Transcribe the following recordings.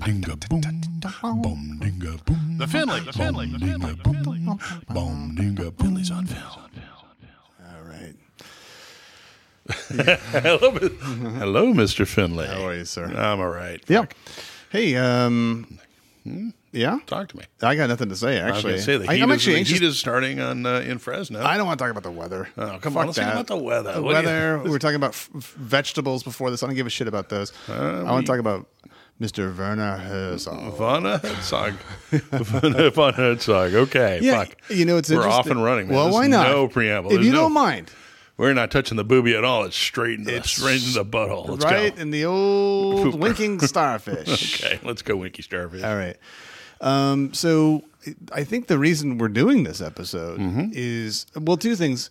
dinga boom, boom dinga boom. The Finley, the Finley, the Finley, the Finley. Boom dinga boom. Finley's on film. All right. Hello, hello, Mr. Finley. How are you, sir? I'm all right. Yeah. Fuck. Hey, um, yeah. Talk to me. I got nothing to say. I was Actually, say the I, heat, am is, actually the anxious. heat is starting on uh, in Fresno. I don't want to talk about the weather. Oh, come Fuck on, let's talk about the weather. The What do you- weather. we were talking about f- f- vegetables before this. I don't give a shit about those. I want to talk about Mr. Werner Herzog. Von Herzog. Von Von Herzog. Okay, fuck. you know it's We're off and running. Man. Well, There's why not? No preamble. If There's you no- don't mind, we're not touching the booby at all. It's straight into, the, It's straight into the butthole. Let's right go. in the old Poop. winking starfish. Okay, let's go, Winky Starfish. All right. Um, so I think the reason we're doing this episode Mm-hmm. is well, two things.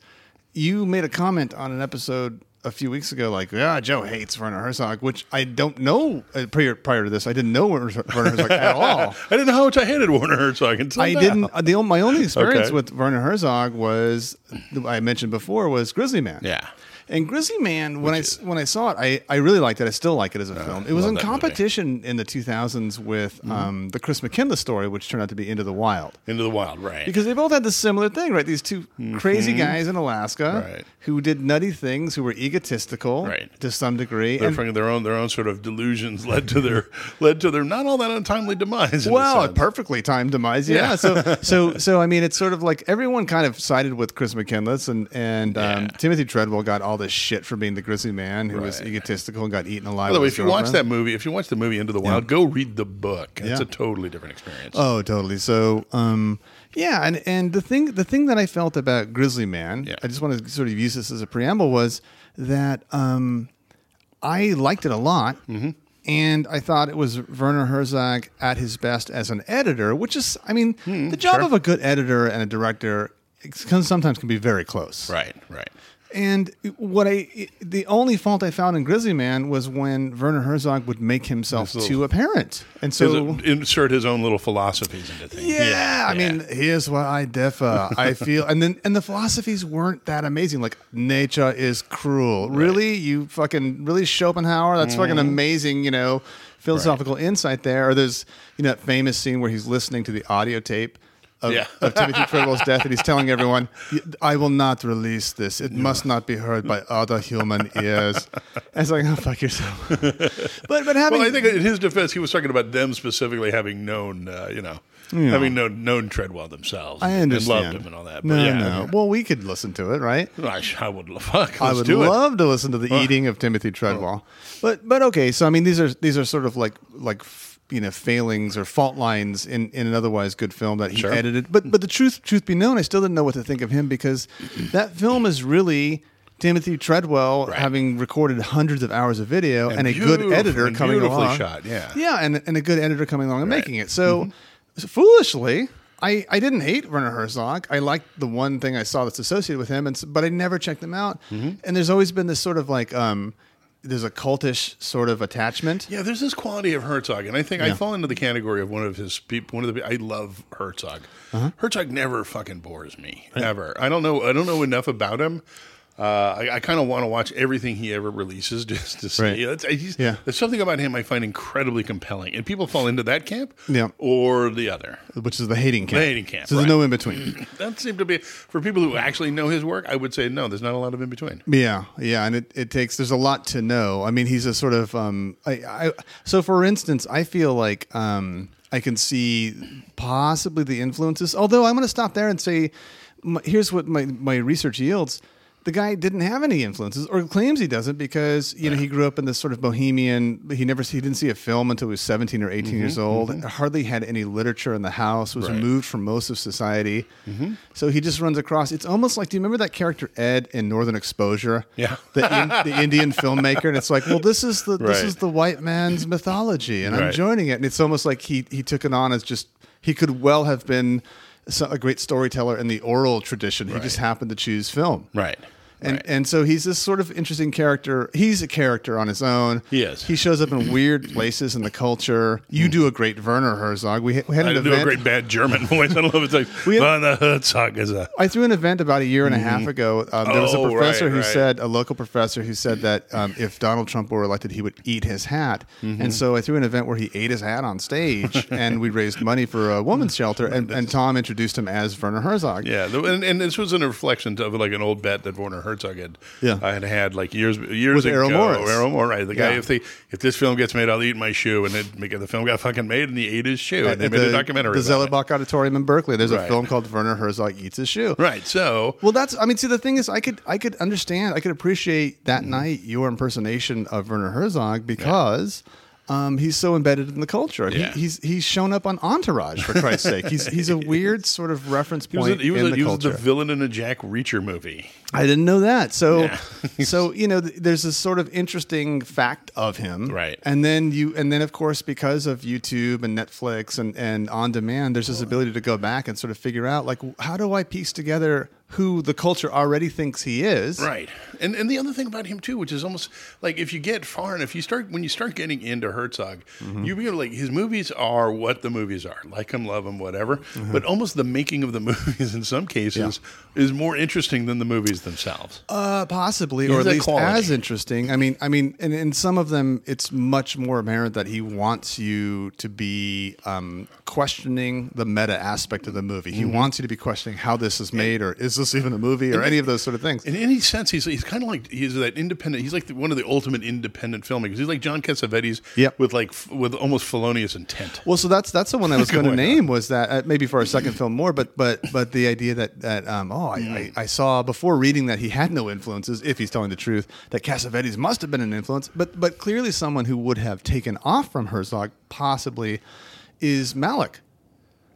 You made a comment on an episode a few weeks ago, like, "Yeah, Joe hates Werner Herzog," which I don't know. Uh, prior prior to this, I didn't know Werner Werner Herzog at all. I didn't know how much I hated Werner Herzog until I now. didn't. The, only my only experience Okay. with Werner Herzog was I mentioned before was Grizzly Man. Yeah. And Grizzly Man, when I when I saw it, I, I really liked it. I still like it as a film. It was love in that movie. competition in the 2000s with um, the Chris McCandless story, which turned out to be Into the Wild. Into the wild, right? Because they both had the similar thing, right? These 2 crazy guys in Alaska Mm-hmm. Right. who did nutty things, who were egotistical Right. to some degree. their, And, fucking- their own their own sort of delusions led to their led to their not all that untimely demise. in a well, a sense. perfectly timed demise. Yeah. Yeah. so, so, so I mean, it's sort of like everyone kind of sided with Chris McCandless, and and um, Yeah. Timothy Treadwell got all this shit for being the Grizzly Man who was egotistical and got eaten alive. By the way, if you watch that movie, if you watch the movie Into the Wild, go read the book. It's Yeah. a totally different experience. Oh, totally. So, um, yeah, and and the thing the thing that I felt about Grizzly Man, Yeah. I just want to sort of use this as a preamble, was that um, I liked it a lot. Mm-hmm. And I thought it was Werner Herzog at his best as an editor, which is, I mean, the job sure. of a good editor and a director it can, sometimes can be very close. Right, right. And what I, the only fault I found in Grizzly Man was when Werner Herzog would make himself little- too apparent, and So insert his own little philosophies into things. yeah, I mean, here's what I differ. I feel, and then and the philosophies weren't that amazing. Like nature is cruel. Really, you fucking really Schopenhauer. That's fucking Mm-hmm. amazing. You know, philosophical insight there. Or there's you know that famous scene where he's listening to the audio tape. Of, Yeah. of Timothy Treadwell's death, and he's telling everyone, "I will not release this. It must not be heard by other human ears." And it's like, "Oh fuck yourself." but but having well, I think in his defense, he was talking about them specifically having known, uh, you know, having known known Treadwell themselves. I understand. and loved him and all that. But No, yeah, no. Well, we could listen to it, right? I, I would fuck. I would do it. love to listen to the eating of Timothy Treadwell. But but okay, so I mean these are these are sort of like like you know failings or fault lines in, in an otherwise good film that he Sure. edited. But but the truth truth be known, I still didn't know what to think of him because that film is really Timothy Treadwell Right. having recorded hundreds of hours of video and, a good editor and coming along. shot, yeah. Yeah, and, and a good editor coming along and Right. Mm-hmm. making it. So foolishly, I, I didn't hate Werner Herzog. I liked the one thing I saw that's associated with him, and but I never checked them out. Mm-hmm. And there's always been this sort of like um, there's a cultish sort of attachment. Yeah, there's this quality of Herzog, and I think I fall into the category of one of his people. One of the I love Herzog. Uh-huh. Herzog never fucking bores me ever. I don't know. I don't know enough about him. Uh, I, I kind of want to watch everything he ever releases just to see. Right. It's- he's- Yeah. There's something about him I find incredibly compelling, and people fall into that camp, Yeah. or the other. Which is the hating camp. The hating camp, So there's no in between. That seemed to be for people who actually know his work. I would say no. There's not a lot of in between. Yeah, yeah, and it, it takes there's a lot to know. I mean, he's a sort of um, I, I so for instance, I feel like um, I can see possibly the influences. Although I'm going to stop there and say, my, here's what my my research yields. The guy didn't have any influences, or claims he doesn't, because you know he grew up in this sort of bohemian. He never he didn't see a film until he was 17 or 18 years mm-hmm, old. Mm-hmm. Hardly had any literature in the house. Was Right. removed from most of society. Mm-hmm. So he just runs across. It's almost like do you remember that character Ed in Northern Exposure? Yeah. the, in, the Indian filmmaker, and it's like, well, this is the this is the white man's mythology, and I'm joining it. And it's almost like he he took it on as just he could well have been a great storyteller in the oral tradition. He just happened to choose film. Right. And Right. and so he's this sort of interesting character. He's a character on his own. He is. He shows up in weird places in the culture. You do a great Werner Herzog. We, we had I an do a great bad German voice. I don't know it's like We had- "Von Herzog is a I threw an event about a year and a half ago. Um, there was a Oh, professor right, who right. said, a local professor who said that um, if Donald Trump were elected, he would eat his hat. Mm-hmm. And so I threw an event where he ate his hat on stage, and we raised money for a woman's shelter. And, and Tom introduced him as Werner Herzog. Yeah, and, and this was in a reflection of like an old bet that Werner Herzog had. Yeah. I had had like years years With ago. Errol Morris. Errol Morris, right? The guy, Yeah. if they if this film gets made, I'll eat my shoe, and it, the film got fucking made, and he ate his shoe, and they made the, a documentary. The. Zellerbach Auditorium in Berkeley. There's a film called Werner Herzog Eats His Shoe. Right. So Well, that's. I mean, see, the thing is, I could, I could understand, I could appreciate that Mm-hmm. night your impersonation of Werner Herzog because. Um, he's so embedded in the culture. Yeah. He, he's he's shown up on Entourage for Christ's sake. He's he's a weird sort of reference he was, a, point he was, in a, the he was the villain in a Jack Reacher movie. I didn't know that. So Yeah. so you know, th- there's this sort of interesting fact of him, Right. And then you and then of course because of YouTube and Netflix and and on demand, there's this ability to go back and sort of figure out like how do I piece together who the culture already thinks he is, Right. And and the other thing about him too, which is almost like if you get far and if you start when you start getting into Herzog, Mm-hmm. you begin like his movies are what the movies are. Like him, love him, whatever. Mm-hmm. But almost the making of the movies in some cases is more interesting than the movies themselves. Uh, possibly, or at least quality? as interesting. I mean, I mean, and in some of them, it's much more apparent that he wants you to be um, questioning the meta aspect of the movie. Mm-hmm. He wants you to be questioning how this is made, or is this even a movie, or any of those sort of things. In any sense, he's he's kind of like he's that independent. He's like the, one of the ultimate independent filmmakers. He's like John Cassavetes, Yep. with like f- with almost felonious intent. Well, so that's that's the one I was going to name was that uh, maybe for our second film more, but but but the idea that that um, oh I, I, I saw before reading that he had no influences if he's telling the truth that Cassavetes must have been an influence, but but clearly someone who would have taken off from Herzog possibly is Malick.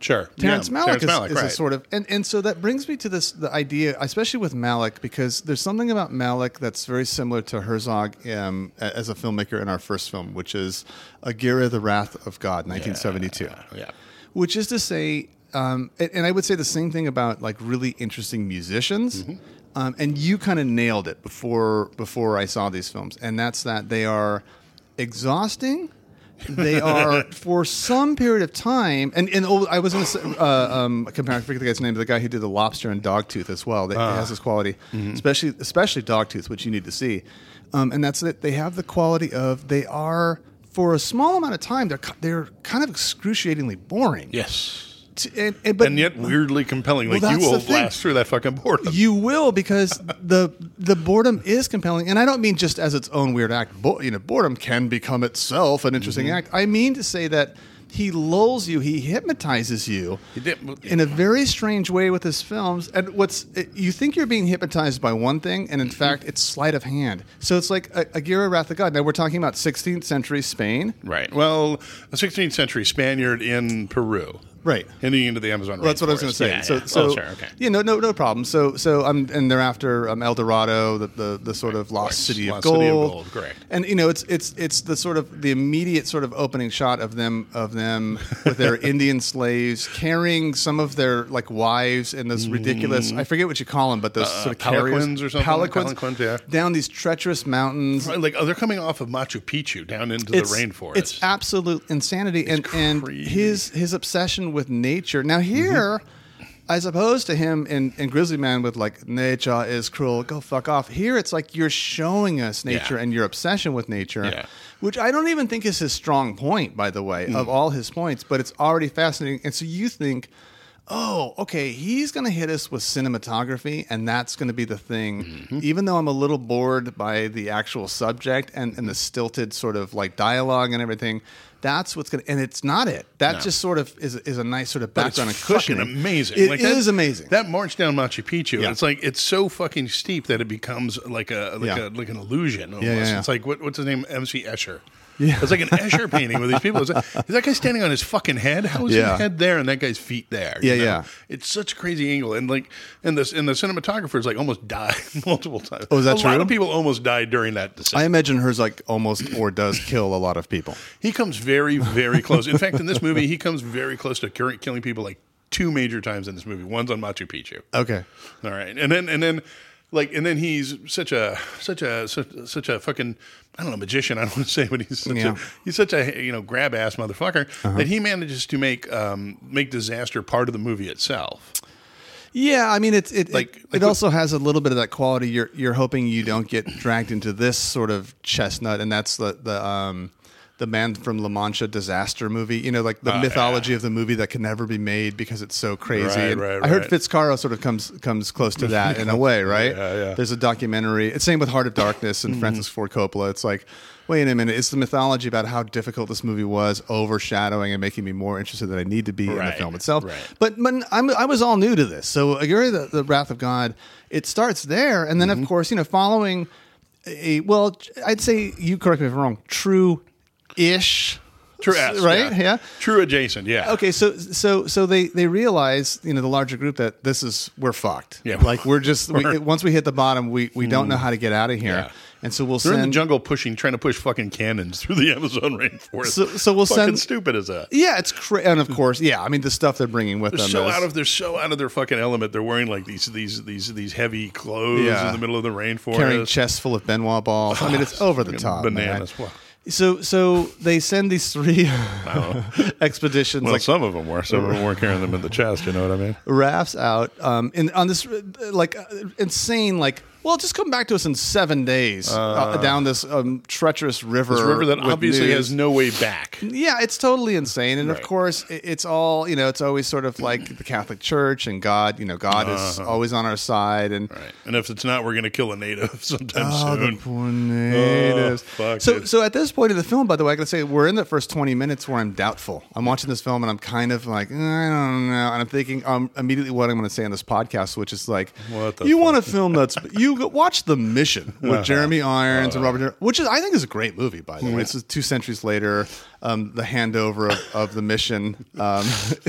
Sure, Terrence Yeah, Malick Terrence is, Malick, is right. a sort of, and, and so that brings me to this the idea, especially with Malick, because there's something about Malick that's very similar to Herzog um, as a filmmaker in our first film, which is Aguirre, the Wrath of God, 1972. yeah. Which is to say, um, and, and I would say the same thing about like really interesting musicians. Mm-hmm. Um, and you kind of nailed it before before I saw these films, and that's that they are exhausting. They are for some period of time, and and oh, I was going to uh, um, compare. I forget the guy's name, but the guy who did the Lobster and Dogtooth as well. That Ah. has this quality, Mm-hmm. especially especially Dogtooth, which you need to see. Um, and that's that they have the quality of they are for a small amount of time they're they're kind of excruciatingly boring. Yes. And, and- but and yet weirdly compelling. Well, Like you will blast through that fucking boredom. you will because the the boredom is compelling, and I don't mean just as its own weird act. Bo- you know, boredom can become itself an interesting Mm-hmm. act. I mean to say that he lulls you, he hypnotizes you He did- in a very strange way with his films. And what's you think you're being hypnotized by one thing, and in Mm-hmm. fact, it's sleight of hand. So it's like Aguirre Wrath of God. Now we're talking about 16th century Spain, Right. Well, a 16th century Spaniard in Peru. Right? Heading into the Amazon Well, that's what I was going to say. Yeah, so, yeah. so oh, sure, okay. yeah, no, no, no problem. So, so um, and they're after um, El Dorado, the, the the sort of lost Right. city of Lost gold. City of Gold, correct. And you know, it's it's it's the sort of the immediate sort of opening shot of them of them with their Indian slaves carrying some of their like wives in this ridiculous. I forget what you call them, but those sort of Mm-hmm. Uh, palanquins or something? Palanquins, Palanquins, yeah. down these treacherous mountains. Right, Like oh, they're coming off of Machu Picchu down into It's, the rainforest. it's absolute insanity, and and crazy. his his obsession with nature. Now here. Mm-hmm. As opposed to him in, in Grizzly Man with like nature is cruel, go fuck off. Here it's like you're showing us nature Yeah. and your obsession with nature, Yeah. which I don't even think is his strong point, by the way, Mm. of all his points. But it's already fascinating, and so you think, oh, okay, he's going to hit us with cinematography, and that's going to be the thing. Mm-hmm. Even though I'm a little bored by the actual subject and, and the stilted sort of like dialogue and everything, that's what's going to, and it's not it. That No. just sort of is, is a nice sort of background and cushioning. amazing. It Like is that, amazing. That march down Machu Picchu, Yeah. it's like it's so fucking steep that it becomes like a like Yeah. a like an illusion. Almost. yeah, yeah. It's like what, what's his name? MC Escher. Yeah. It's like an Escher painting with these people. Is that guy standing on his fucking head? How is Yeah. his head there and that guy's feet there? Yeah, know? yeah. It's such a crazy angle, and like, and this and the cinematographers like almost died multiple times. Oh, is that a lot true? of people almost died during that descent. I imagine hers like almost or does kill a lot of people. He comes very, very close. In fact, in this movie, he comes very close to killing killing people like two major times in this movie. One's on Machu Picchu. Okay. All right, and then and then like, and then he's such a such a such, such a fucking I don't know magician. I don't want to say, but he's such Yeah. a he's such a you know grab ass motherfucker that he manages to make um, make disaster part of the movie itself. Yeah, I mean, it's it. Like- it, like it also has a little bit of that quality. You're you're hoping you don't get dragged into this sort of chestnut, and that's the the um the man from La Mancha disaster movie. You know, like the mythology of the movie that can never be made because it's so crazy. Right, And right, I heard right. Fitzcarraldo sort of comes comes close to that in a way, right? Yeah, yeah. There's a documentary. It's same with Heart of Darkness and Francis Ford Coppola. It's like. Wait a minute! It's the mythology about how difficult this movie was, overshadowing and making me more interested than I need to be in the film itself. right. But I was all new to this. So Aguirre, the, the Wrath of God, it starts there, and then Mm-hmm. of course you know following a well, I'd say you correct me if I'm wrong. True, ish. True, S, right? Yeah. True adjacent. Yeah. Okay, so so so they they realize you know the larger group that this is we're fucked. Yeah. like we're just we, once we hit the bottom, we we don't know hmm. how to get out of here, Yeah. and so we'll They're in the send. jungle pushing, trying to push fucking cannons through the Amazon rainforest. So- so we'll fucking send- stupid as that. yeah, it's cra- and of course, yeah. I mean, the stuff they're bringing with They're them so is, out of they're so out of their fucking element. They're wearing like these these these these heavy clothes Yeah. in the middle of the rainforest. carrying chests full of Benoit balls. I mean, it's over the top, man. bananas. Wow. So so they send these three expeditions Well, like some of them were. Some of them were carrying them in the chest. You know what I mean? rafts out um in on this like uh, insane like well just come back to us in seven days uh, down this um, treacherous river This river that obviously news. has no way back. yeah, it's totally insane, and of course, it's all you know. It's always sort of like the Catholic Church and God. You know, God is always on our side, and Uh-huh. Right. And if it's not, we're going to kill a native sometime Oh, the soon. poor natives. Oh, fuck, so, dude. so at this point in the film, by the way, I gotta say, we're in the first twenty minutes where I'm doubtful. I'm watching this film and I'm kind of like, "Eh, I don't know, and I'm thinking um, immediately what I'm going to say on this podcast, which is like, What the you fuck? want a film that's you watch The Mission with Uh-huh. Jeremy Irons and Robert, De which is I think is a great movie. By the way, it's two centuries later, um, the handover of, of the mission. Um,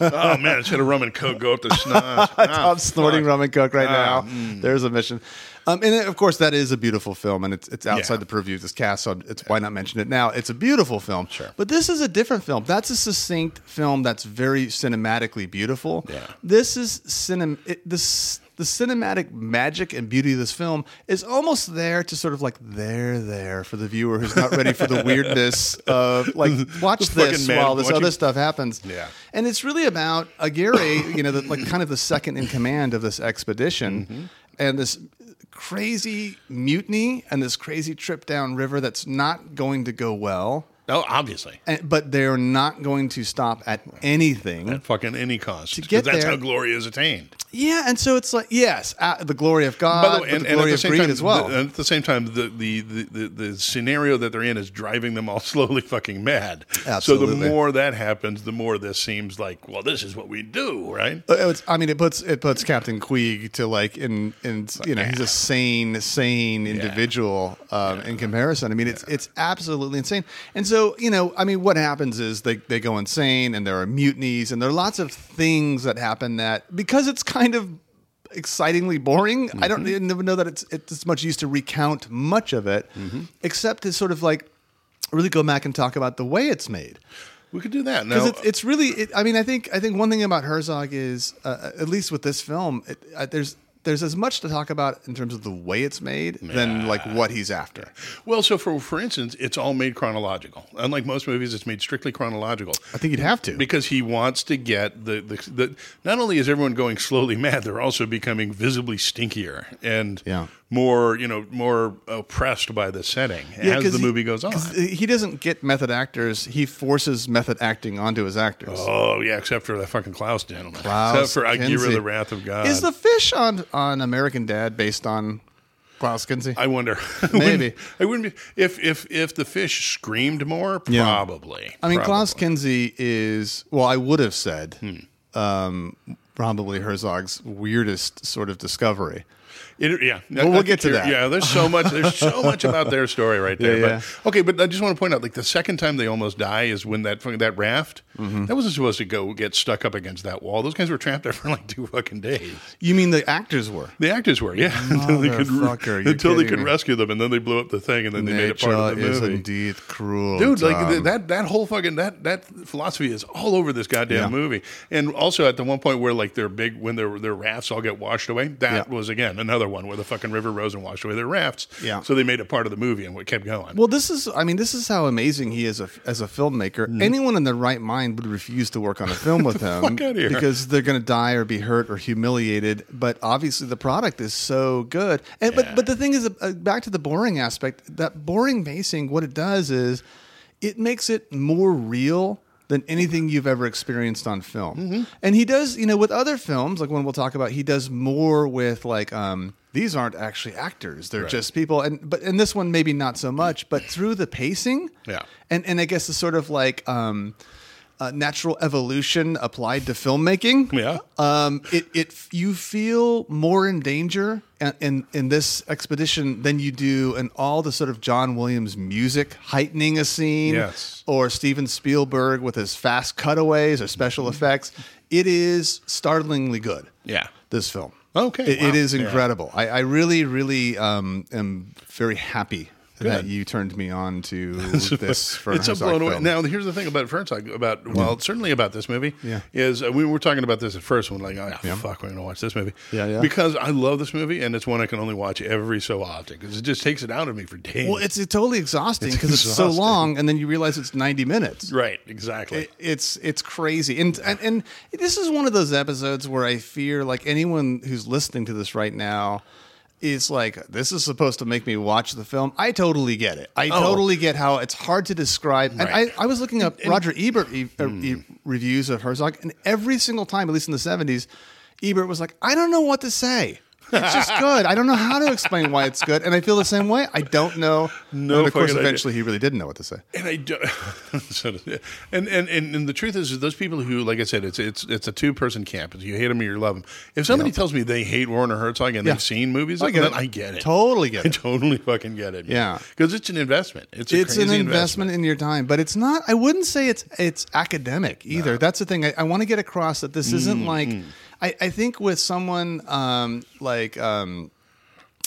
oh man, it's had a rum and coke go up the snot. I'm snorting rum and coke right Ah, now. There's a mission. Um, and of course, that is a beautiful film, and it's it's outside Yeah. the purview of this cast, so it's why not mention it now? It's a beautiful film. Sure. But this is a different film. That's a succinct film that's very cinematically beautiful. Yeah. This is cinem. It, this the cinematic magic and beauty of this film is almost there to sort of like there there for the viewer who's not ready for the weirdness of like watch this while this watching- other stuff happens. Yeah. And it's really about Aguirre, you know, the, like kind of the second in command of this expedition, Mm-hmm. and this crazy mutiny and this crazy trip down river that's not going to go well. Oh, obviously. And, but they're not going to stop at anything. At fucking any cost. To get that's there- how glory is attained. Yeah, and so it's like yes, uh, the glory of God, By the way, and, the and at glory the of same greed time, as well. the, and at the same time, the, the, the, the, scenario that they're in is driving them all slowly fucking mad. Absolutely. So the more that happens, the more this seems like, well, this is what we do, right? Uh, It's, I mean, it puts it puts Captain Queeg to like in in you know he's a sane sane individual um, in comparison. I mean, it's it's absolutely insane. And so you know, I mean, what happens is they they go insane, and there are mutinies, and there are lots of things that happen that because it's kind of excitingly boring. I don't even know that it's it's much used to recount much of it, except to sort of like really go back and talk about the way it's made We could do that. because it's, it's really it, i mean i think i think one thing about herzog is uh, at least with this film it, uh, there's there's as much to talk about in terms of the way it's made than like what he's after well, so for for instance, it's all made chronological. Unlike most movies, it's made strictly chronological. i think you'd have to because he wants to get the, the the not only is everyone going slowly mad, they're also becoming visibly stinkier and Yeah. more you know more oppressed by the setting Yeah, as the he- movie goes on. he doesn't get method actors he forces method acting onto his actors Oh yeah, except for that fucking Klaus gentleman. Klaus except for Aguirre, Kinski. the Wrath of God. is the fish on on american dad based on klaus kinski I wonder. Maybe. I wouldn't be if if if the fish screamed more. Yeah. Probably. I mean, Probably. Klaus Kinski is well. I would have said Hmm. um, probably Herzog's weirdest sort of discovery. It, yeah, Well, we'll get to that. Yeah, there's so much. There's so much about their story right there. Yeah, but okay, but I just want to point out, like the second time they almost die is when that fucking- that raft Mm-hmm. that wasn't supposed to go get stuck up against that wall. Those guys were trapped there for like two fucking days. You mean the actors were? The actors were, yeah, until they could until they could me. rescue them, and then they blew up the thing, and then they made it part of Nature the is movie. indeed cruel, Dude, like Tom. th- that that whole fucking that that philosophy is all over this goddamn Yeah. movie, and also at the one point where like their big when their their rafts all get washed away, that Yeah. was again another one where the fucking river rose and washed away their rafts. Yeah. So they made it part of the movie and it kept going. Well, this is, I mean, this is how amazing he is a, as a filmmaker. Mm-hmm. Anyone in their right mind would refuse to work on a film with him here. because they're going to die or be hurt or humiliated. But obviously, the product is so good. And Yeah. but but the thing is, uh, back to the boring aspect. That boring pacing, what it does is, it makes it more real than anything you've ever experienced on film. Mm-hmm. And he does, you know, with other films, like one we'll talk about, he does more with like um these aren't actually actors. They're Right. just people and but in this one maybe not so much, but through the pacing, Yeah. And and I guess the sort of like um uh, natural evolution applied to filmmaking. Yeah. Um, it, it you feel more in danger in, in in this expedition than you do in all the sort of John Williams music heightening a scene, Yes. or Steven Spielberg with his fast cutaways or special effects. It is startlingly good. Yeah. this film. Okay, It- it wow. is Yeah. incredible. I, I really, really um, am very happy that you turned me on to this for it's a blown away. film. Now, here's the thing about Herzog, about well, certainly about this movie. Yeah. is uh, we were talking about this at first. When like, oh Yeah. fuck, we're gonna watch this movie. Yeah, yeah. Because I love this movie, and it's one I can only watch every so often because it just takes it out of me for days. Well, it's totally exhausting because it's, so long, and then you realize it's ninety minutes. right, exactly. It- It's it's crazy, and, and and this is one of those episodes where I fear like anyone who's listening to this right now is like this is supposed to make me watch the film. I totally get it. I Oh. totally get how it's hard to describe. And I, I was looking up Roger Ebert e- uh, e- reviews of Herzog, and every single time, at least in the seventies, Ebert was like, I don't know what to say. It's just good. I don't know how to explain why it's good, and I feel the same way. I don't know. No and of course, fucking idea. eventually, he really didn't know what to say. and I do, and, and and and the truth is, those people who, like I said, it's it's it's a two person camp. You hate them or you love them. If somebody tells me they hate Werner Herzog and Yeah. they've seen movies, I like get it. I get it. Totally get it. I totally fucking get it. Yeah. because it's an investment. It's a it's an crazy investment, in your time, but it's not. I wouldn't say it's it's academic either. That's the thing. I, I want to get across that this isn't Mm, like. I, I think with someone um, like um,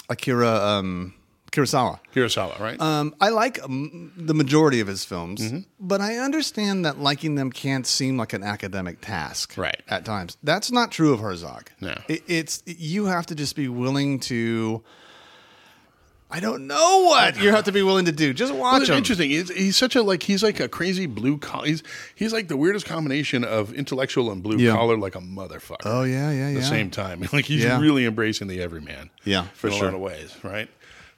Akira um, Kurosawa. Kurosawa, right? Um, I like um, the majority of his films, Mm-hmm. but I understand that liking them can't seem like an academic task, Right. At times, that's not true of Herzog. No. It, it's you have to just be willing to. I don't know what you have to be willing to do. Just Well, watch it's him. interesting. He's, he's such a like he's like a crazy blue collar. He's he's like the weirdest combination of intellectual and blue Yeah. collar, like a motherfucker. Oh yeah, yeah, At yeah. the same time, like he's Yeah. really embracing the everyman. Yeah, for in a sure. lot of ways, right?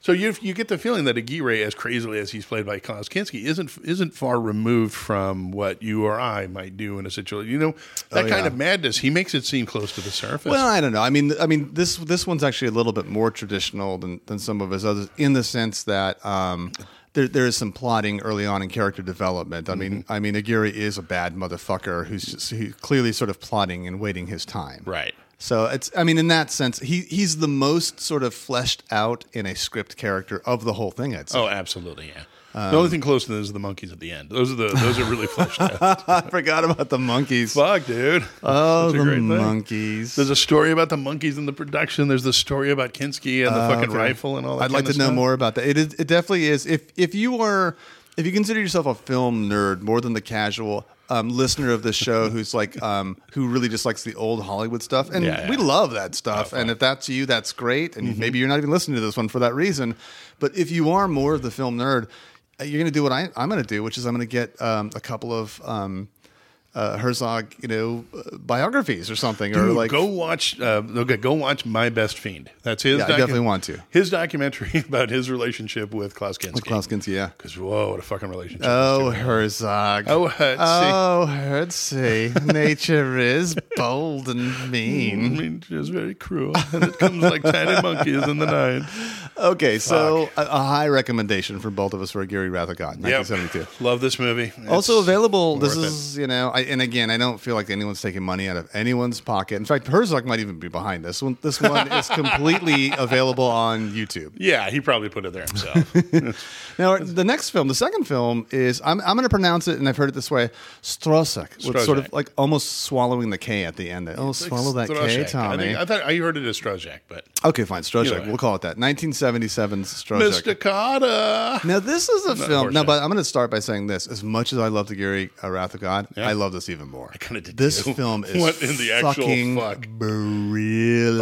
So you you get the feeling that Aguirre, as crazily as he's played by Klaus Kinski, isn't isn't far removed from what you or I might do in a situation. You know that Oh, kind of madness. He makes it seem close to the surface. Well, I don't know. I mean, I mean this this one's actually a little bit more traditional than than some of his others in the sense that. Um, there, there is some plotting early on in character development. I mean, Mm-hmm. I mean, Aguirre is a bad motherfucker who's just, he clearly sort of plotting and waiting his time. right. So it's, I mean, in that sense, he he's the most sort of fleshed out in a script character of the whole thing. I'd say. Oh, absolutely. Yeah. Um, the only thing close to this is the monkeys at the end. Those are the those are really fleshed out. I forgot about the monkeys. Fuck, dude. Oh, the thing. monkeys. There's a story about the monkeys in the production. There's the story about Kinski and the fucking Okay. rifle and all that. I'd like to know stuff. more about that. It is. It definitely is. If if you are, if you consider yourself a film nerd more than the casual um, listener of this show, who's like, um, who really just likes the old Hollywood stuff, and Yeah, yeah. we love that stuff. and if that's you, that's great. And Mm-hmm. maybe you're not even listening to this one for that reason. But if you are more of the film nerd, uh, you're going to do what I, I'm going to do, which is I'm going to get um, a couple of. Uh, Herzog, you know, uh, biographies or something, or like go watch. Uh, okay, go watch My Best Fiend. That's his. Yeah, I definitely want to. His documentary about his relationship with Klaus Kinski. Klaus Kinski, yeah. Because whoa, what a fucking relationship. Oh, two. Herzog. Oh, Hertzie. Oh, Hertzie. Nature is bold and I mean. mean, just very cruel, and it comes like tiny monkeys in the night. Okay, so a, a high recommendation for both of us for Aguirre Wrath of God, 1972. Love this movie. Also available. This worth it. is, you know, I, and again, I don't feel like anyone's taking money out of anyone's pocket. In fact, Herzog might even be behind this one. This one is completely available on YouTube. Yeah, he probably put it there himself. Now, the next film, the second film, is I'm, I'm going to pronounce it, and I've heard it this way, Stroszek, with sort of like almost swallowing the K at the end. Oh, swallow that K, Stroszek. I, Tommy. think, I thought I heard it as Stroszek, but Okay, fine. Stroszek. Either. We'll call it that. 1970. 1977's Stroszek. Mr. Carter. Now this is a film. No, but I'm going to start by saying this: as much as I love the Aguirre uh, Wrath of God, Yeah. I love this even more. I kinda did This too. film is What in the actual fucking fuck? brilliant.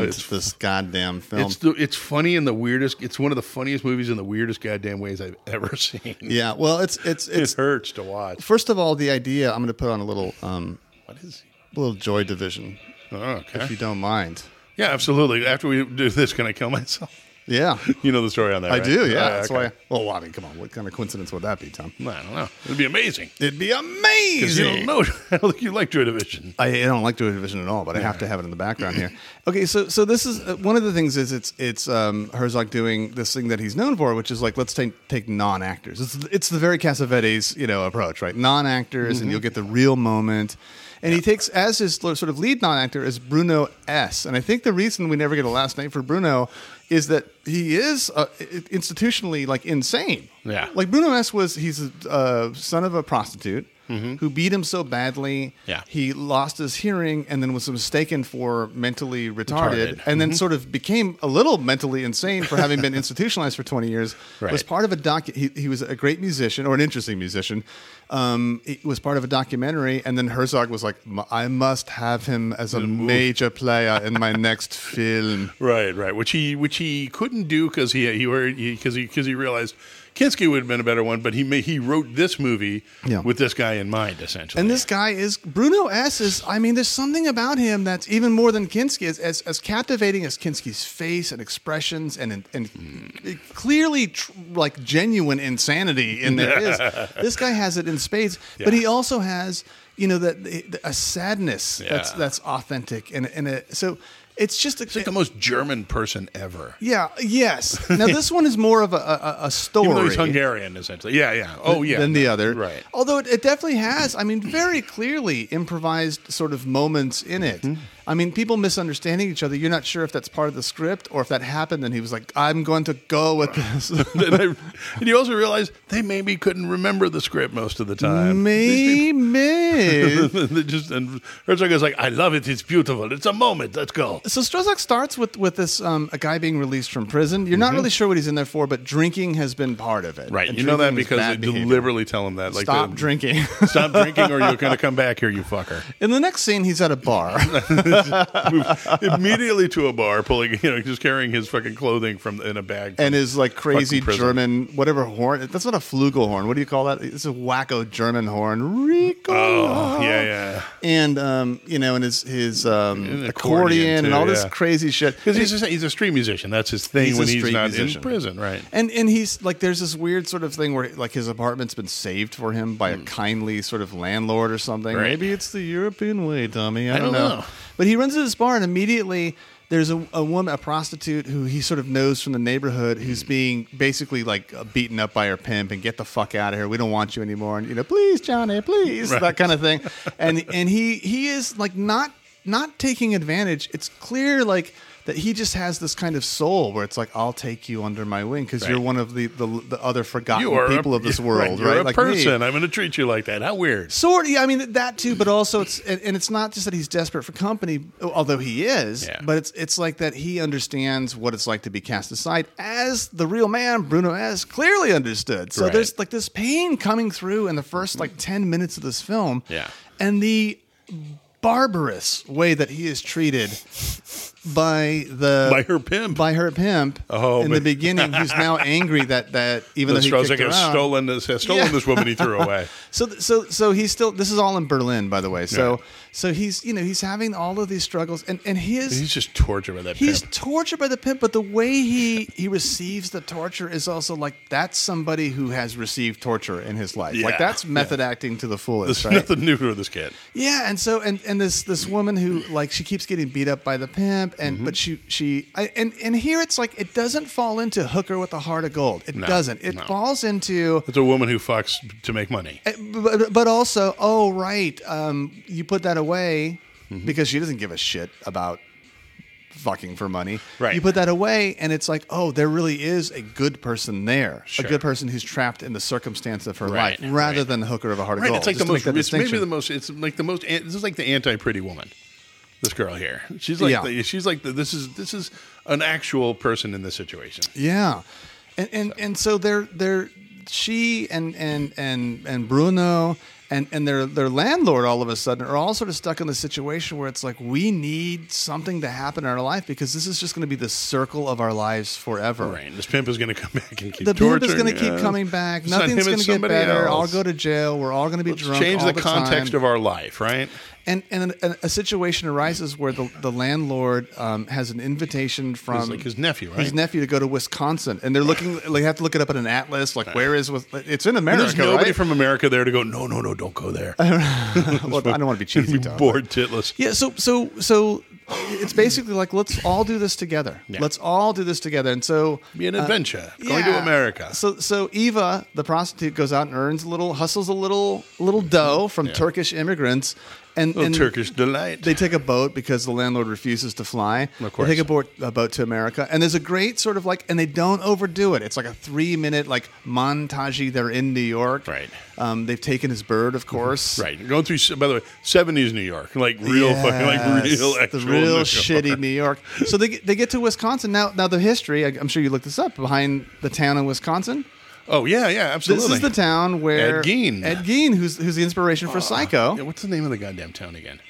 it's- this goddamn film. It's the, it's funny in the weirdest. It's one of the funniest movies in the weirdest goddamn ways I've ever seen. yeah, well, it's it's it it's. hurts to watch. First of all, the idea. I'm going to put on a little um, What is? a little Joy Division, Oh, okay. if you don't mind. Yeah, absolutely. After we do this, can I kill myself? Yeah, You know the story on that. I right? do. Yeah, Oh, that's okay. why. Well, I mean, come on. What kind of coincidence would that be, Tom? I don't know. It'd be amazing. It'd be amazing. you don't know. I don't think you like Joy Division. I, I don't like Joy Division at all, but I have to have it in the background here. Okay, so so this is uh, one of the things is it's it's um, Herzog doing this thing that he's known for, which is like let's take take non actors. It's it's the very Cassavetes you know approach, right? Non actors, and you'll get the real moment. And he takes as his sort of lead non actor is Bruno S. And I think the reason we never get a last name for Bruno is that he is uh, institutionally like insane. Yeah. like Bruno S. was he's a uh, son of a prostitute. Who beat him so badly? Yeah. he lost his hearing and then was mistaken for mentally retarded, Retarded. Mm-hmm. and then sort of became a little mentally insane for having been institutionalized for 20 years. Right. Was part of a doc. He, he was a great musician or an interesting musician. Um, he was part of a documentary, and then Herzog was like, "M- "I must have him as a major player in my next film." Right, right. Which he which he couldn't do because he he because he because he, realized Kinski would have been a better one, but he made, he wrote this movie Yeah. with this guy in mind, essentially. And this guy is Bruno S. Is I mean, there's something about him that's even more than Kinski. As as, as captivating as Kinski's face and expressions and and hmm. clearly tr- like genuine insanity in there is, this guy has it in spades. But he also has you know that a sadness that's that's authentic and and a, so it's just a, He's like the most German person ever. yeah yes. Now this one is more of a a, a story. Even though he's Hungarian, essentially. Yeah, yeah. Oh, yeah. than the other. Right. Although it, it definitely has, I mean, very clearly improvised sort of moments in it. Mm-hmm. I mean, people misunderstanding each other. You're not sure if that's part of the script or if that happened. And he was like, "I'm going to go with this." and, I, and you also realize they maybe couldn't remember the script most of the time. Maybe. they just and Herzog is like, I love it. It's beautiful. It's a moment. Let's go. so Stroszek starts with with this um, a guy being released from prison. You're not really sure what he's in there for, but drinking has been part of it. Mm-hmm. Right. And you know that because they behavior. deliberately tell him that. Like Stop the- drinking. Stop drinking, or you're going to come back here, you fucker. In the next scene, he's at a bar. Immediately to a bar, pulling, you know, just carrying his fucking clothing from in a bag. and his like crazy German whatever horn. That's not a flugelhorn. What do you call that? It's a wacko German horn. Rico. oh yeah, yeah. And um, you know, and his his um, And accordion, accordion, and all too, this crazy shit. Because he's a, he's a street musician. That's his thing He's when he's not musician. in prison, right? And and he's like, there's this weird sort of thing where like his apartment's been saved for him by a kindly sort of landlord or something. Hmm. Right. Maybe it's the European way, Tommy. I, don't, don't know. know. But he runs to this bar and immediately there's a, a woman, a prostitute who he sort of knows from the neighborhood who's being basically like uh, beaten up by her pimp and get the fuck out of here. We don't want you anymore. And you know, please, Johnny, please, that kind of thing. And and he he is like not not taking advantage. It's clear like that he just has this kind of soul where it's like I'll take you under my wing because you're one of the, the the other forgotten people a, of this right, world, You're right? a Like me. person. I'm going to treat you like that. How weird. Sort of, yeah, I mean that too, but also it's and, and it's not just that he's desperate for company, although he is. Yeah. But it's it's like that he understands what it's like to be cast aside, as the real man Bruno S clearly understood. So Right. there's like this pain coming through in the first like ten minutes of this film. Yeah. and the barbarous way that he is treated by the By her pimp. by her pimp Oh, in the beginning who's now angry that that even The though he Stroszek her has stolen this has stolen Yeah. this woman he threw away. so so so he's still this is all in Berlin by the way. So Yeah. So he's you know he's having all of these struggles and and his He's just tortured by that he's pimp. tortured by the pimp but the way he he receives the torture is also like that's somebody who has received torture in his life. Like that's method acting to the fullest, There's right? nothing new for this kid. Yeah, and so and and this this woman who like she keeps getting beat up by the pimp, and Mm-hmm. but she she I, and and here it's like it doesn't fall into hooker with a heart of gold. It No, doesn't. It no. falls into It's a woman who fucks to make money. Eh, but, but also, oh right, um, you put that away Mm-hmm. because she doesn't give a shit about fucking for money. Right. You put that away, and it's like, oh, there really is a good person there, Sure. a good person who's trapped in the circumstance of her Right, life, rather right. than the hooker of a heart of Right, gold. it's like just the most. It's maybe the most. It's like the most. This is like the anti-pretty woman. This girl here, she's like Yeah. the, she's like the, this is this is an actual person in this situation. Yeah, and and and so they're they're she and and and and Bruno and and their their landlord all of a sudden are all sort of stuck in the situation where it's like we need something to happen in our life because this is just going to be the circle of our lives forever. Right, this pimp is going to come back and keep The pimp is going to keep coming back. Nothing's going to get better. I'll go to jail. We're all going to be Let's drunk. change the, the context time. of our life, right? And and a, a situation arises where the, the landlord um, has an invitation from like his nephew, right? his nephew to go to Wisconsin, and they're looking. They have to look it up in an atlas. Like, where is with? It's in And America, there's nobody right? from America there to go. No, no, no, don't go there. well, I don't want to be cheesy. Tom, bored titless. Yeah. So so so. It's basically like let's all do this together. Yeah. Let's all do this together. And so Be an adventure. Going Uh, yeah. to America. So so Eva, the prostitute, goes out and earns a little, hustles a little little dough from Turkish immigrants, and, and Turkish delight. they take a boat because the landlord refuses to fly. Of course. They take a boat, a boat to America, and there's a great sort of like, and they don't overdo it. It's like a three minute like montage. They're in New York. Right. Um, they've taken his bird, of course. right. Going through, by the way, 70s New York. Like real fucking, like Yes, real the real New shitty New York. So they get, they get to Wisconsin now. Now the history, I- I'm sure you looked this up behind the town in Wisconsin. Oh, yeah, yeah, absolutely. This is the town where Ed Gein. Ed Gein, who's who's the inspiration for Psycho. Yeah, what's the name of the goddamn town again?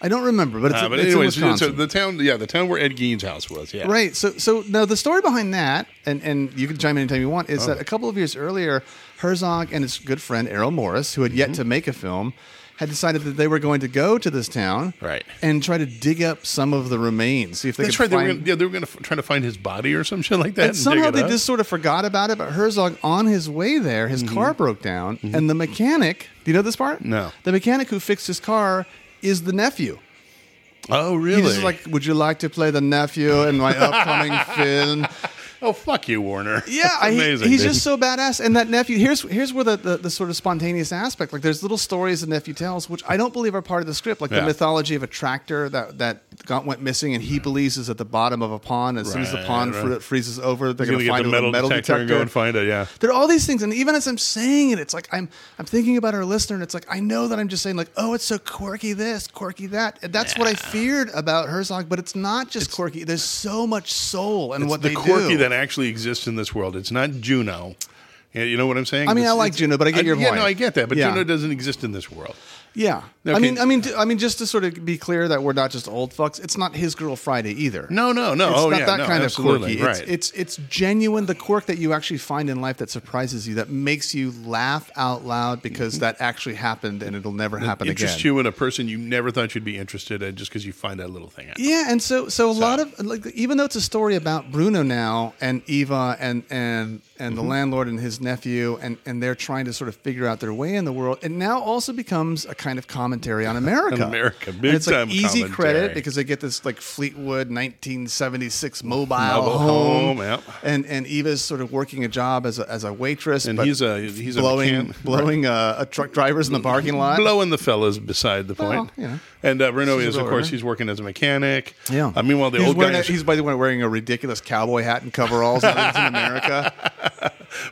I don't remember, but it's, Uh, but it's anyways, in so the town, yeah, the town where Ed Gein's house was. Yeah. Right. So so now the story behind that, and, and you can chime in anytime you want, is Oh. that a couple of years earlier, Herzog and his good friend Errol Morris, who had yet Mm-hmm. to make a film, had decided that they were going to go to this town, Right. and try to dig up some of the remains, see if they That's could right. They were find. gonna, yeah, they were going to f- try to find his body or some shit like that. and and somehow they up. just sort of forgot about it. But Herzog, on his way there, his car broke down, and the mechanic. Do you know this part? Mm-hmm. No. The mechanic who fixed his car is the nephew. Oh, really? He's like, "Would you like to play the nephew in my upcoming film?" Oh, fuck you, Werner. Yeah, That's I- he- amazing. he's dude. just so badass. And that nephew, here's here's where the, the, the sort of spontaneous aspect, like there's little stories the nephew tells, which I don't believe are part of the script, like Yeah. the mythology of a tractor that that got went missing, and he believes is at the bottom of a pond. As soon as the pond right. fr- freezes over, they're going gonna to find the metal, metal detector, detector. and go and find it. Yeah. There are all these things, and even as I'm saying it, it's like I'm I'm thinking about our listener, and it's like I know that I'm just saying like, oh, it's so quirky this, quirky that. And that's what I feared about Herzog, but it's not just quirky. There's so much soul in It's what the they quirky do. That actually exists in this world. It's not Juno. You know what I'm saying? I mean, I like Juno, but I get your yeah, point. no, I get that, but Yeah. Juno doesn't exist in this world. Yeah, I mean, I mean, I mean, just to sort of be clear that we're not just old fucks. It's not his girl Friday either. No, no, no. It's oh, not yeah, that no, kind absolutely. of quirky. Right. It's, it's it's genuine. The quirk that you actually find in life that surprises you, that makes you laugh out loud because that actually happened and it'll never happen again. Interest again. you in a person you never thought you'd be interested in just because you find that little thing out. Yeah, and so so a lot of like even though it's a story about Bruno now and Eva and and and Mm-hmm. the landlord and his nephew and and they're trying to sort of figure out their way in the world. It now also becomes a kind of commentary on America. America, big And it's like easy commentary. credit because they get this like Fleetwood 1976 mobile, Mobile home, home, yep. and and Eva's sort of working a job as a, as a waitress, And he's a he's a blowing mechan- blowing uh, a truck drivers in the parking lot. blowing the fellas beside the point. you know. And uh, Bruno is of course, he's working as a mechanic. Yeah. Uh, meanwhile, the he's old guy. a- he's by the way wearing a ridiculous cowboy hat and coveralls in America.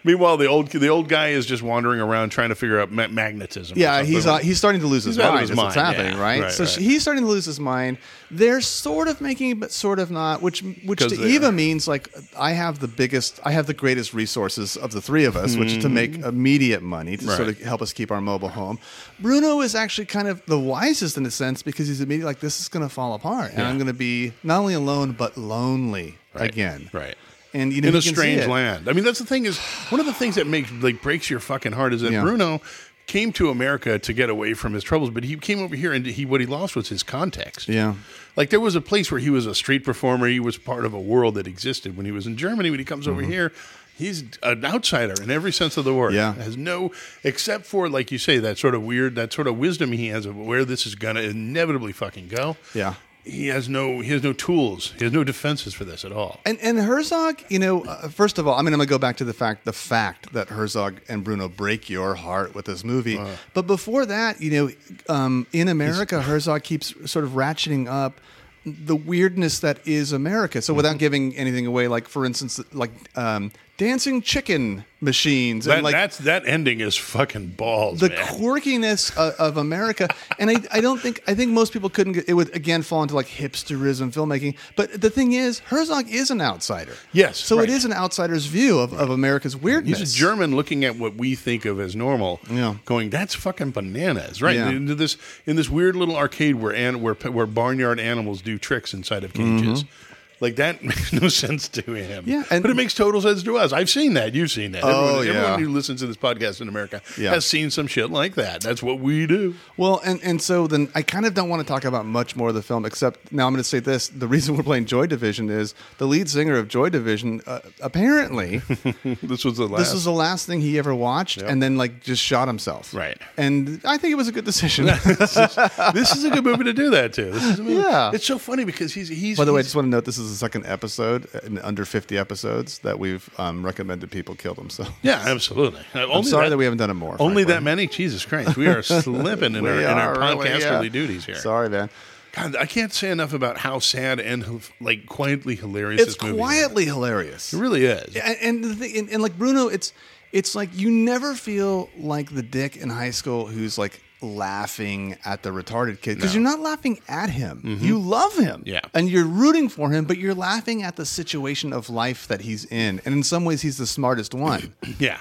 meanwhile, the old the old guy is just wandering around trying to figure out ma- magnetism. Yeah, he's uh, he's starting to lose his He's mind. his That's what's happening, yeah. right? Right, so right. he's starting to lose his mind. They're sort of making, it, but sort of not. Which which to Eva means like I have the biggest, I have the greatest resources of the three of us, which is to make immediate money to sort Mm-hmm. Of help us keep our mobile home. Bruno is actually kind of the wisest in a sense because he's immediately like this is going to fall apart, and I'm going to be not only alone but lonely Right. again. Right. And you know, in a strange land. I mean, that's the thing is one of the things that makes like breaks your fucking heart is that Yeah. Bruno came to America to get away from his troubles, but he came over here and he what he lost was his context. Yeah. Like there was a place where he was a street performer. He was part of a world that existed when he was in Germany. When he comes over here, he's an outsider in every sense of the word. Mm-hmm. Yeah. has no except for like you say that sort of weird, that sort of wisdom he has of where this is gonna inevitably fucking go. Yeah. He has no he has no tools. He has no defenses for this at all. And and Herzog, you know, uh, first of all, I mean, I'm gonna go back to the fact the fact that Herzog and Bruno break your heart with this movie. Uh. but before that, you know, um, in America, Herzog keeps sort of ratcheting up the weirdness that is America. So Mm-hmm. without giving anything away, like for instance, like um, dancing chicken machines That, and like that's that ending is fucking balls. the man. quirkiness of, of America. And I, I don't think I think most people couldn't get it would again fall into like hipsterism filmmaking. But the thing is, Herzog is an outsider. Yes, So right. it is an outsider's view of, of America's weirdness. He's a German looking at what we think of as normal, Yeah. going, "That's fucking bananas!" Right Yeah. into this in this weird little arcade where an, where where barnyard animals do tricks inside of cages. Mm-hmm. Like that makes no sense to him. Yeah, and- but it makes total sense to us. I've seen that. You've seen that. Oh, everyone, yeah. everyone who listens to this podcast in America Yeah. has seen some shit like that. That's what we do. Well, and, and so then I kind of don't want to talk about much more of the film, except now I'm going to say this. The reason we're playing Joy Division is the lead singer of Joy Division, uh, apparently, This was the last. this was the last thing he ever watched Yep. and then like just shot himself. Right. And I think it was a good decision. this is a good movie to do that too. This is a movie. Yeah. it's so funny because he's he's. By the way, I just want to note this is the second episode in under 50 episodes that we've um, recommended people kill themselves. yeah, absolutely. Uh, I'm only sorry that, we haven't done it more. Only frankly. that many? Jesus Christ. We are slipping in We our, in our really, podcasterly yeah. duties here. Sorry, man. God, I can't say enough about how sad and like quietly hilarious It's this movie quietly hilarious. It really is. and, and the thing, and, and like Bruno, it's it's like you never feel like the dick in high school who's like laughing at the retarded kid because No. you're not laughing at him. Mm-hmm. You love him, Yeah. and you're rooting for him, but you're laughing at the situation of life that he's in, and in some ways, he's the smartest one. Yeah.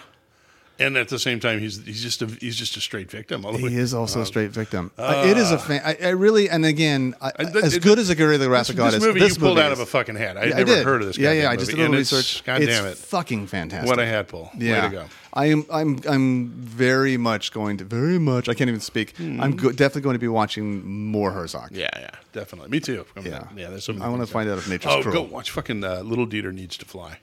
And at the same time, he's he's just a he's just a straight victim. He way. is also a straight victim. Uh, it is a fan. I, I really, and again, I, I- as it- good as Aguirre the Wrath of God this is, movie this you pulled movie out of a fucking hat. I'd Yeah, never did. heard of this. Guy. Yeah, yeah. I just did a little research. God damn it! fucking fantastic. What a hat pull. Yeah, Way to go. I am. I'm. I'm very much going to. Very much. I can't even speak. I'm go- definitely going to be watching more Herzog. Hmm. Yeah, yeah, definitely. Me too. I mean, Yeah. yeah. There's so I wanna find out if nature's oh, cruel. go watch fucking uh, Little Dieter needs to fly.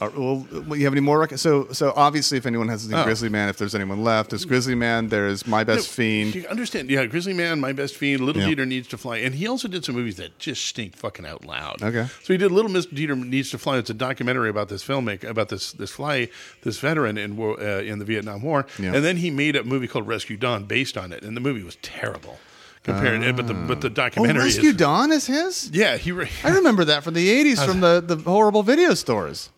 Uh, well, you have any more? Rec- so, so obviously, if anyone has seen Oh. Grizzly Man, if there's anyone left, there's Grizzly Man. There's My Best No, Fiend. You understand? Yeah, Grizzly Man, My Best Fiend, Little Yeah. Dieter Needs to Fly, and he also did some movies that just stink fucking out loud. Okay. so he did Little Miss Dieter Needs to Fly. It's a documentary about this filmmaker, about this this fly, this veteran in uh, in the Vietnam War, Yeah. and then he made a movie called Rescue Dawn based on it, and the movie was terrible. Compared, but the but the Oh, documentary Rescue is, Dawn is his. Yeah, he. Re- I remember that from the '80s, from the the horrible video stores.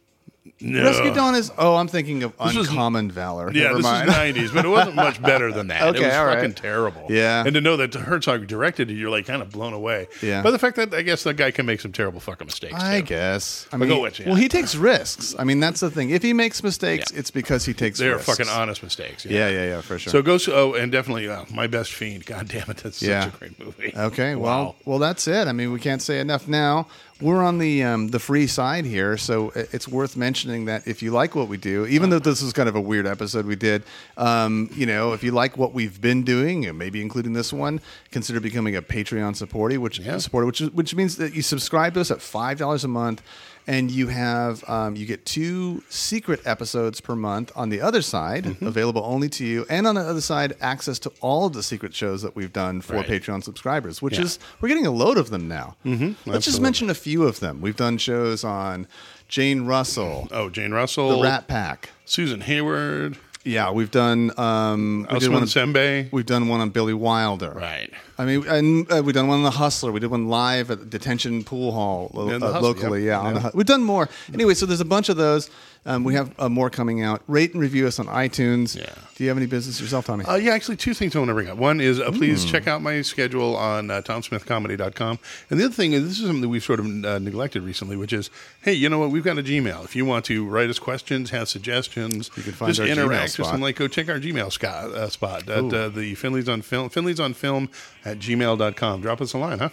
No. Rescue Dawn is. Oh, I'm thinking of was- Uncommon Valor. Yeah, Never this mind. is '90s, but it wasn't much better than that. Okay, it was all right. fucking terrible. Yeah. and to know that Herzog directed it, you're like kind of blown away. Yeah. by the fact that I guess that guy can make some terrible fucking mistakes. I too. guess. I mean, go with you. well, he takes risks. I mean, that's the thing. If he makes mistakes, Yeah. it's because he takes. They're fucking honest mistakes. Yeah, yeah, yeah, for sure. So go. Oh, and definitely, uh, my best fiend. God damn it, that's Yeah. such a great movie. Okay, Wow. well, well, that's it. I mean, we can't say enough now. We're on the um, the free side here, so it's worth mentioning that if you like what we do, even though this is kind of a weird episode we did, um, you know, if you like what we've been doing, and maybe including this one, consider becoming a Patreon supporter, which Yeah. supporter, which which means that you subscribe to us at five dollars a month. And you have um, you get two secret episodes per month on the other side, Mm-hmm. available only to you, and on the other side, access to all of the secret shows that we've done for Right. Patreon subscribers, which Yeah. is we're getting a load of them now. Mm-hmm. Let's just mention a few of them. We've done shows on Jane Russell, Oh, Jane Russell, The Rat Pack. Susan Hayward, Yeah, we've done. Um, we did one. Sembe. We've done one on Billy Wilder. Right. I mean, and uh, we've done one on the Hustler. We did one live at the detention pool hall lo- uh, Hustler, locally. yep. Yeah, on the Hu- we've done more. Anyway, so there's a bunch of those. Um, we have uh, more coming out. Rate and review us on iTunes. Yeah. Do you have any business yourself, Tommy? Uh, yeah, actually, two things I want to bring up. One is uh, please check out my schedule on uh, TomSmithComedy.com. And the other thing is, this is something that we've sort of uh, neglected recently, which is, hey, you know what? We've got a Gmail. If you want to write us questions, have suggestions, You can find just interact with something like, go check our Gmail sc- uh, spot at uh, the Finley's on Film, Finley's on Film at gmail.com. Drop us a line, huh?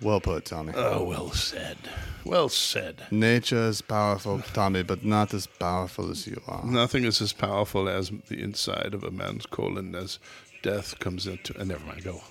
Well put, Tommy. Oh, well said. Well said. Nature is powerful, Tommy, but not as powerful as you are. Nothing is as powerful as the inside of a man's colon as death comes into. Uh, never mind. Go.